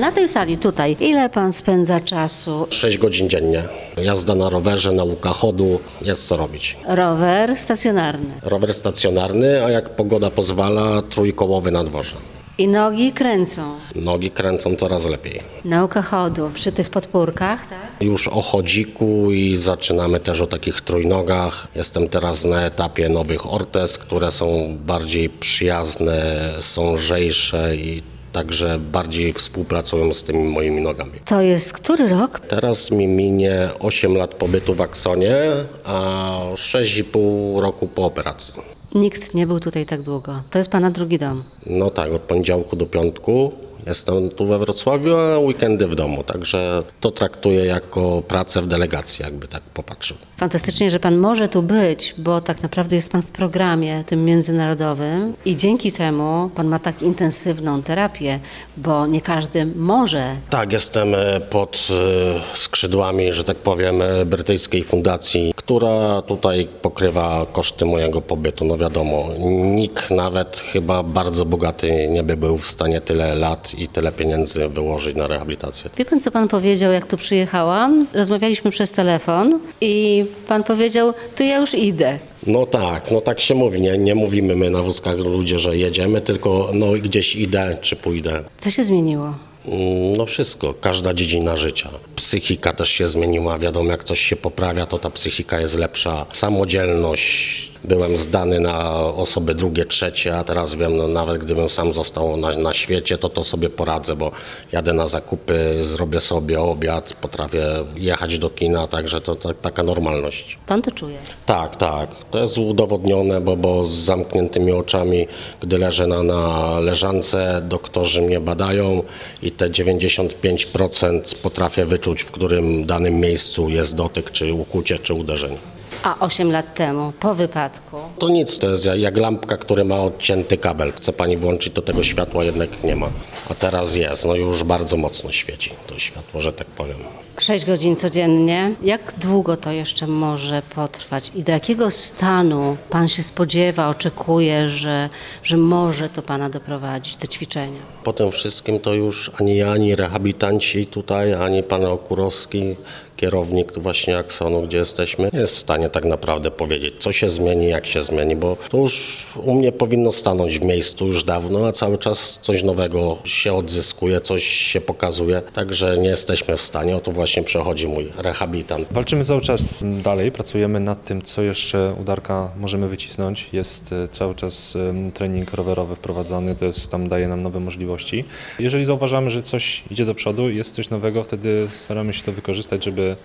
Na tej sali tutaj, ile pan spędza czasu? 6 godzin dziennie. Jazda na rowerze, nauka chodu, jest co robić. Rower stacjonarny. Rower stacjonarny, a jak pogoda pozwala, trójkołowy na dworze. I nogi kręcą. Nogi kręcą coraz lepiej. Nauka chodu przy tych podpórkach, tak? Już o chodziku i zaczynamy też o takich trójnogach. Jestem teraz na etapie nowych ortez, które są bardziej przyjazne, są lżejsze i także bardziej współpracują z tymi moimi nogami. To jest który rok? Teraz mi minie 8 lat pobytu w Aksonie, a 6,5 roku po operacji. Nikt nie był tutaj tak długo. To jest pana drugi dom. No tak, od poniedziałku do piątku jestem tu we Wrocławiu, a weekendy w domu, także to traktuję jako pracę w delegacji, jakby tak popatrzył. Fantastycznie, że pan może tu być, bo tak naprawdę jest pan w programie tym międzynarodowym i dzięki temu pan ma tak intensywną terapię, bo nie każdy może. Tak, jestem e, pod e, skrzydłami, że tak powiem, e, brytyjskiej fundacji, która tutaj pokrywa koszty mojego pobytu. No wiadomo, nikt nawet chyba bardzo bogaty nie by był w stanie tyle lat i tyle pieniędzy wyłożyć na rehabilitację. Wie pan, co pan powiedział, jak tu przyjechałam? Rozmawialiśmy przez telefon i pan powiedział, to ja już idę. No tak, no tak się mówi. Nie, nie mówimy my na wózkach ludzie, że jedziemy, tylko no gdzieś idę czy pójdę. Co się zmieniło? Mm, No wszystko, każda dziedzina życia. Psychika też się zmieniła, wiadomo jak coś się poprawia, to ta psychika jest lepsza. Samodzielność, byłem zdany na osoby drugie, trzecie, a teraz wiem, no nawet gdybym sam został na, na świecie, to to sobie poradzę, bo jadę na zakupy, zrobię sobie obiad, potrafię jechać do kina, także to, to taka normalność. Pan to czuje. Tak, tak. To jest udowodnione, bo, bo z zamkniętymi oczami, gdy leżę na, na leżance, doktorzy mnie badają i te 95% potrafię wyczuć, w którym danym miejscu jest dotyk, czy ukucie, czy uderzenie. A 8 lat temu, po wypadku, To nic, to jest jak lampka, która ma odcięty kabel. Chce pani włączyć, to tego światła jednak nie ma. A teraz jest, no już bardzo mocno świeci to światło, że tak powiem. 6 godzin codziennie. Jak długo to jeszcze może potrwać i do jakiego stanu pan się spodziewa, oczekuje, że, że może to pana doprowadzić, te ćwiczenia? Po tym wszystkim to już ani ja, ani rehabilitanci tutaj, ani pan Okurowski, kierownik tu właśnie Aksonu, gdzie jesteśmy, nie jest w stanie tak naprawdę powiedzieć, co się zmieni, jak się zmieni, bo to już u mnie powinno stanąć w miejscu już dawno, a cały czas coś nowego się odzyskuje, coś się pokazuje, także nie jesteśmy w stanie, o to właśnie przechodzi mój rehabilitant. Walczymy cały czas dalej, pracujemy nad tym, co jeszcze udarka możemy wycisnąć. Jest e, cały czas trening rowerowy wprowadzany, to jest, tam daje nam nowe możliwości. Jeżeli zauważamy, że coś idzie do przodu, jest coś nowego, wtedy staramy się to wykorzystać, żeby,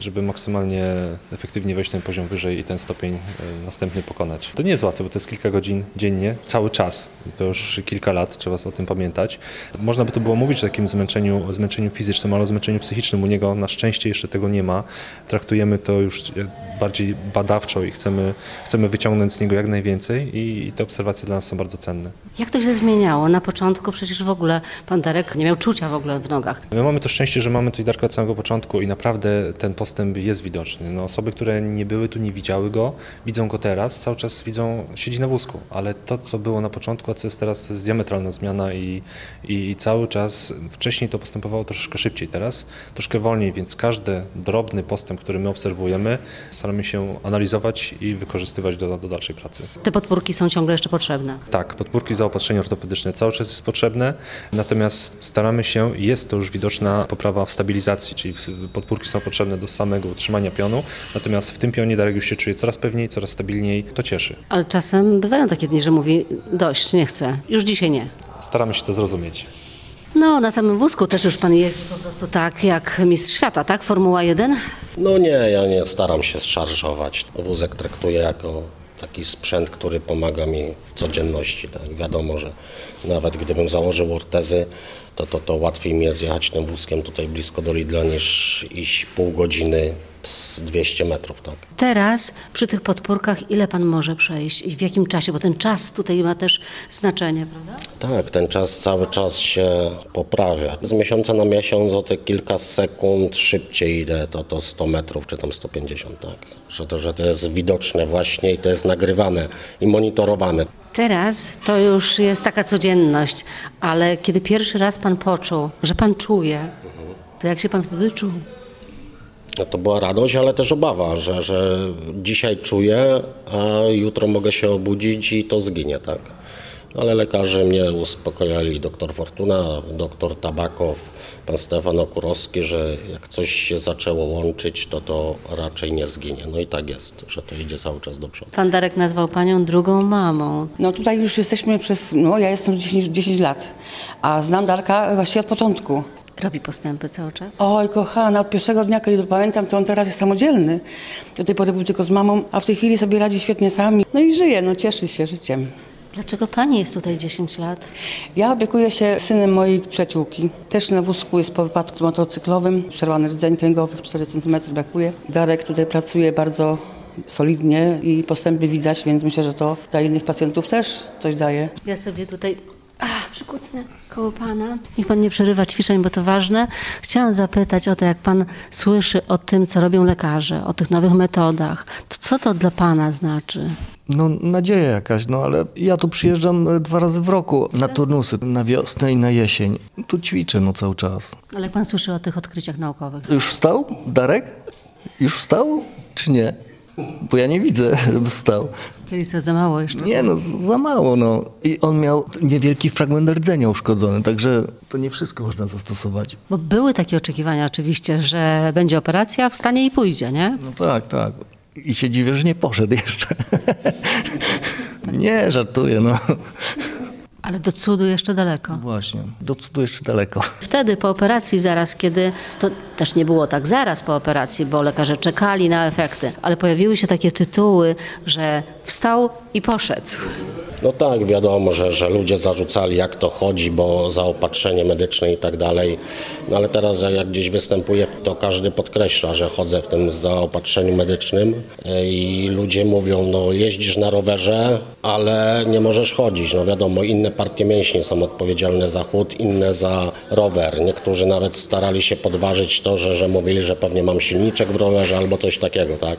żeby maksymalnie efektywnie wejść ten poziom wyżej i ten stopień e, następny pokonać. To nie jest łatwe, bo to jest kilka godzin dziennie, cały czas. I to już kilka lat, trzeba o tym pamiętać. Można by tu było mówić o takim zmęczeniu, o zmęczeniu fizycznym, ale o zmęczeniu psychicznym u niego na szczęście jeszcze tego nie ma. Traktujemy to już jak bardziej badawczo i chcemy, chcemy wyciągnąć z niego jak najwięcej i, i te obserwacje dla nas są bardzo cenne. Jak to się zmieniało? Na początku przecież w ogóle pan Darek nie miał czucia w ogóle w nogach. My mamy to szczęście, że mamy tutaj Darka od samego początku i naprawdę ten postęp jest widoczny. No, osoby, które nie były tu, nie widziały go, widzą go teraz, cały czas widzą, siedzi na wózku, ale to, co było na początku, a co jest teraz, to jest diametralna zmiana i, i, cały czas, wcześniej to postępowało troszeczkę szybciej, teraz troszkę wolniej, więc każdy drobny postęp, który my obserwujemy, staramy się analizować i wykorzystywać do, do dalszej pracy. Te podpórki są ciągle jeszcze potrzebne. Tak, podpórki zaopatrzenie ortopedyczne cały czas jest potrzebne, natomiast staramy się, jest to już widoczna poprawa w stabilizacji, czyli podpórki są potrzebne do samego utrzymania pionu, natomiast w tym pionie Darek już się czuje coraz pewniej, coraz stabilniej, to cieszy. Ale czasem bywają takie dni, że mówi dość, nie chcę, już dzisiaj nie. Staramy się to zrozumieć. No, na samym wózku też już pan jeździ po prostu tak jak mistrz świata, tak? Formuła 1? No nie, ja nie staram się szarżować. Wózek traktuję jako taki sprzęt, który pomaga mi w codzienności. Tak? Wiadomo, że nawet gdybym założył ortezy, to, to, to łatwiej mi jest jechać tym wózkiem tutaj blisko do Lidla niż iść pół godziny z 200 metrów, tak. Teraz przy tych podpórkach ile pan może przejść i w jakim czasie? Bo ten czas tutaj ma też znaczenie, prawda? Tak, ten czas cały czas się poprawia. Z miesiąca na miesiąc o te kilka sekund szybciej idę, to, to 100 metrów czy tam 150, tak. Że to, że to jest widoczne właśnie i to jest nagrywane i monitorowane. Teraz to już jest taka codzienność, ale kiedy pierwszy raz pan poczuł, że pan czuje, to jak się pan wtedy czuł? No to była radość, ale też obawa, że, że dzisiaj czuję, a jutro mogę się obudzić i to zginie, tak. Ale lekarze mnie uspokajali, doktor Fortuna, doktor Tabakow, pan Stefan Okurowski, że jak coś się zaczęło łączyć, to to raczej nie zginie. No i tak jest, że to idzie cały czas do przodu. Pan Darek nazwał panią drugą mamą. No tutaj już jesteśmy przez, no ja jestem 10, 10 lat, a znam Darka właściwie od początku. Robi postępy cały czas? Oj, kochana, od pierwszego dnia, kiedy pamiętam, to on teraz jest samodzielny. Do tej pory był tylko z mamą, a w tej chwili sobie radzi świetnie sami. No i żyje, no cieszy się życiem. Dlaczego pani jest tutaj 10 lat? Ja opiekuję się synem mojej przyjaciółki. Też na wózku jest po wypadku motocyklowym. Przerwany rdzeń kręgowy, 4 cm brakuje. Darek tutaj pracuje bardzo solidnie i postępy widać, więc myślę, że to dla innych pacjentów też coś daje. Ja sobie tutaj przykucnę koło pana. Niech pan nie przerywa ćwiczeń, bo to ważne. Chciałam zapytać o to, jak pan słyszy o tym, co robią lekarze, o tych nowych metodach. To co to dla pana znaczy? No nadzieja jakaś, no ale ja tu przyjeżdżam e, dwa razy w roku na turnusy, na wiosnę i na jesień. Tu ćwiczę no cały czas. Ale jak pan słyszy o tych odkryciach naukowych? Już wstał, Darek? Już wstał, czy nie? Bo ja nie widzę, żeby wstał. Czyli co, za mało jeszcze? Nie no, za mało no. I on miał niewielki fragment rdzenia uszkodzony, także to nie wszystko można zastosować. Bo były takie oczekiwania oczywiście, że będzie operacja, wstanie i pójdzie, nie? No tak, tak. I się dziwię, że nie poszedł jeszcze. nie, żartuję, no. Ale do cudu jeszcze daleko. Właśnie, do cudu jeszcze daleko. Wtedy po operacji zaraz, kiedy to też nie było tak zaraz po operacji, bo lekarze czekali na efekty, ale pojawiły się takie tytuły, że wstał i poszedł. No tak, wiadomo, że, że ludzie zarzucali jak to chodzi, bo zaopatrzenie medyczne i tak dalej. No ale teraz że jak gdzieś występuję, to każdy podkreśla, że chodzę w tym zaopatrzeniu medycznym e, i ludzie mówią, no jeździsz na rowerze, ale nie możesz chodzić. No wiadomo, inne partie mięśni są odpowiedzialne za chód, inne za rower. Niektórzy nawet starali się podważyć to, że, że mówili, że pewnie mam silniczek w rowerze albo coś takiego, tak.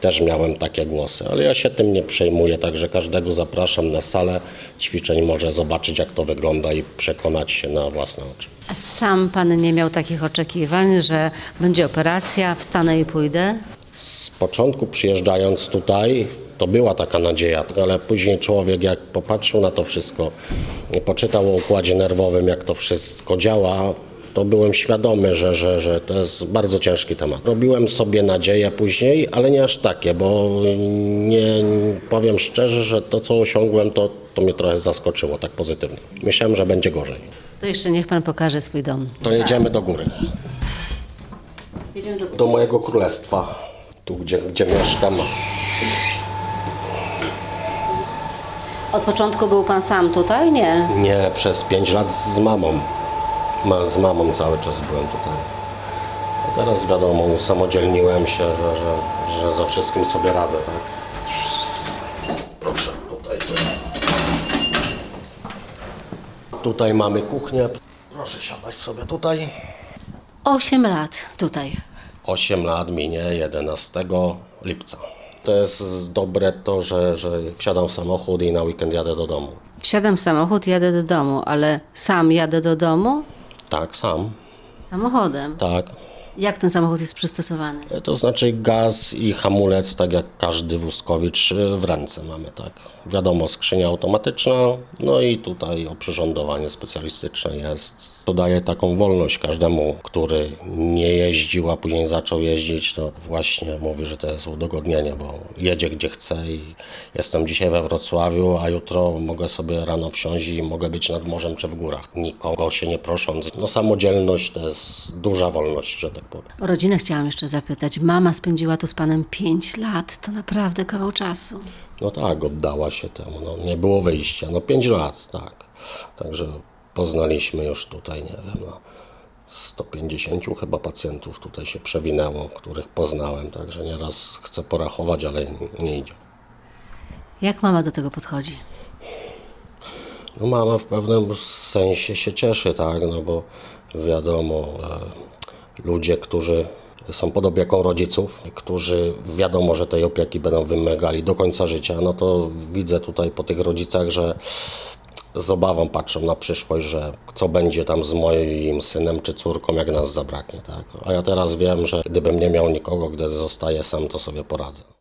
Też miałem takie głosy, ale ja się tym nie przejmuję, także każdego zapraszam na salę ćwiczeń, może zobaczyć jak to wygląda i przekonać się na własne oczy. Sam pan nie miał takich oczekiwań, że będzie operacja, wstanę i pójdę? Z początku przyjeżdżając tutaj, to była taka nadzieja, ale później człowiek jak popatrzył na to wszystko, poczytał o układzie nerwowym, jak to wszystko działa, to byłem świadomy, że, że, że to jest bardzo ciężki temat. Robiłem sobie nadzieje później, ale nie aż takie, bo nie powiem szczerze, że to co osiągłem, to, to mnie trochę zaskoczyło tak pozytywnie. Myślałem, że będzie gorzej. To jeszcze niech pan pokaże swój dom. To jedziemy do góry, Jedziemy do... do mojego królestwa, tu gdzie, gdzie mieszkam. Od początku był pan sam tutaj? Nie. Nie, przez 5 lat z mamą. Ma, z mamą cały czas byłem tutaj. A teraz wiadomo, usamodzielniłem się, że, że, że ze wszystkim sobie radzę, tak? Proszę, tutaj. Tutaj mamy kuchnię. Proszę siadać sobie tutaj. Osiem lat tutaj. 8 lat minie 11 lipca. To jest dobre to, że, że wsiadam w samochód i na weekend jadę do domu. Wsiadam w samochód, jadę do domu, ale sam jadę do domu Tak, sam. samochodem. Tak. Jak ten samochód jest przystosowany? To znaczy gaz i hamulec, tak jak każdy wózkowicz, w ręce mamy, tak. Wiadomo, skrzynia automatyczna, no i tutaj oprzyrządowanie specjalistyczne jest. To daje taką wolność każdemu, który nie jeździł, a później zaczął jeździć, to właśnie mówi, że to jest udogodnienie, bo jedzie gdzie chce i jestem dzisiaj we Wrocławiu, a jutro mogę sobie rano wsiąść i mogę być nad morzem czy w górach, nikogo się nie prosząc. No samodzielność to jest duża wolność, że tak powiem. O rodzinę chciałam jeszcze zapytać. Mama spędziła tu z panem pięć lat. To naprawdę kawał czasu. No tak, oddała się temu. No, nie było wyjścia. No 5 lat, tak. Także poznaliśmy już tutaj, nie wiem, no, 150 chyba pacjentów tutaj się przewinęło, których poznałem, także nieraz chcę porachować, ale nie idzie. Jak mama do tego podchodzi? No mama w pewnym sensie się cieszy, tak, no bo wiadomo, e, ludzie, którzy są pod opieką rodziców, którzy wiadomo, że tej opieki będą wymagali do końca życia, no to widzę tutaj po tych rodzicach, że z obawą patrzą na przyszłość, że co będzie tam z moim synem czy córką, jak nas zabraknie, tak. A ja teraz wiem, że gdybym nie miał nikogo, gdy zostaję sam, to sobie poradzę.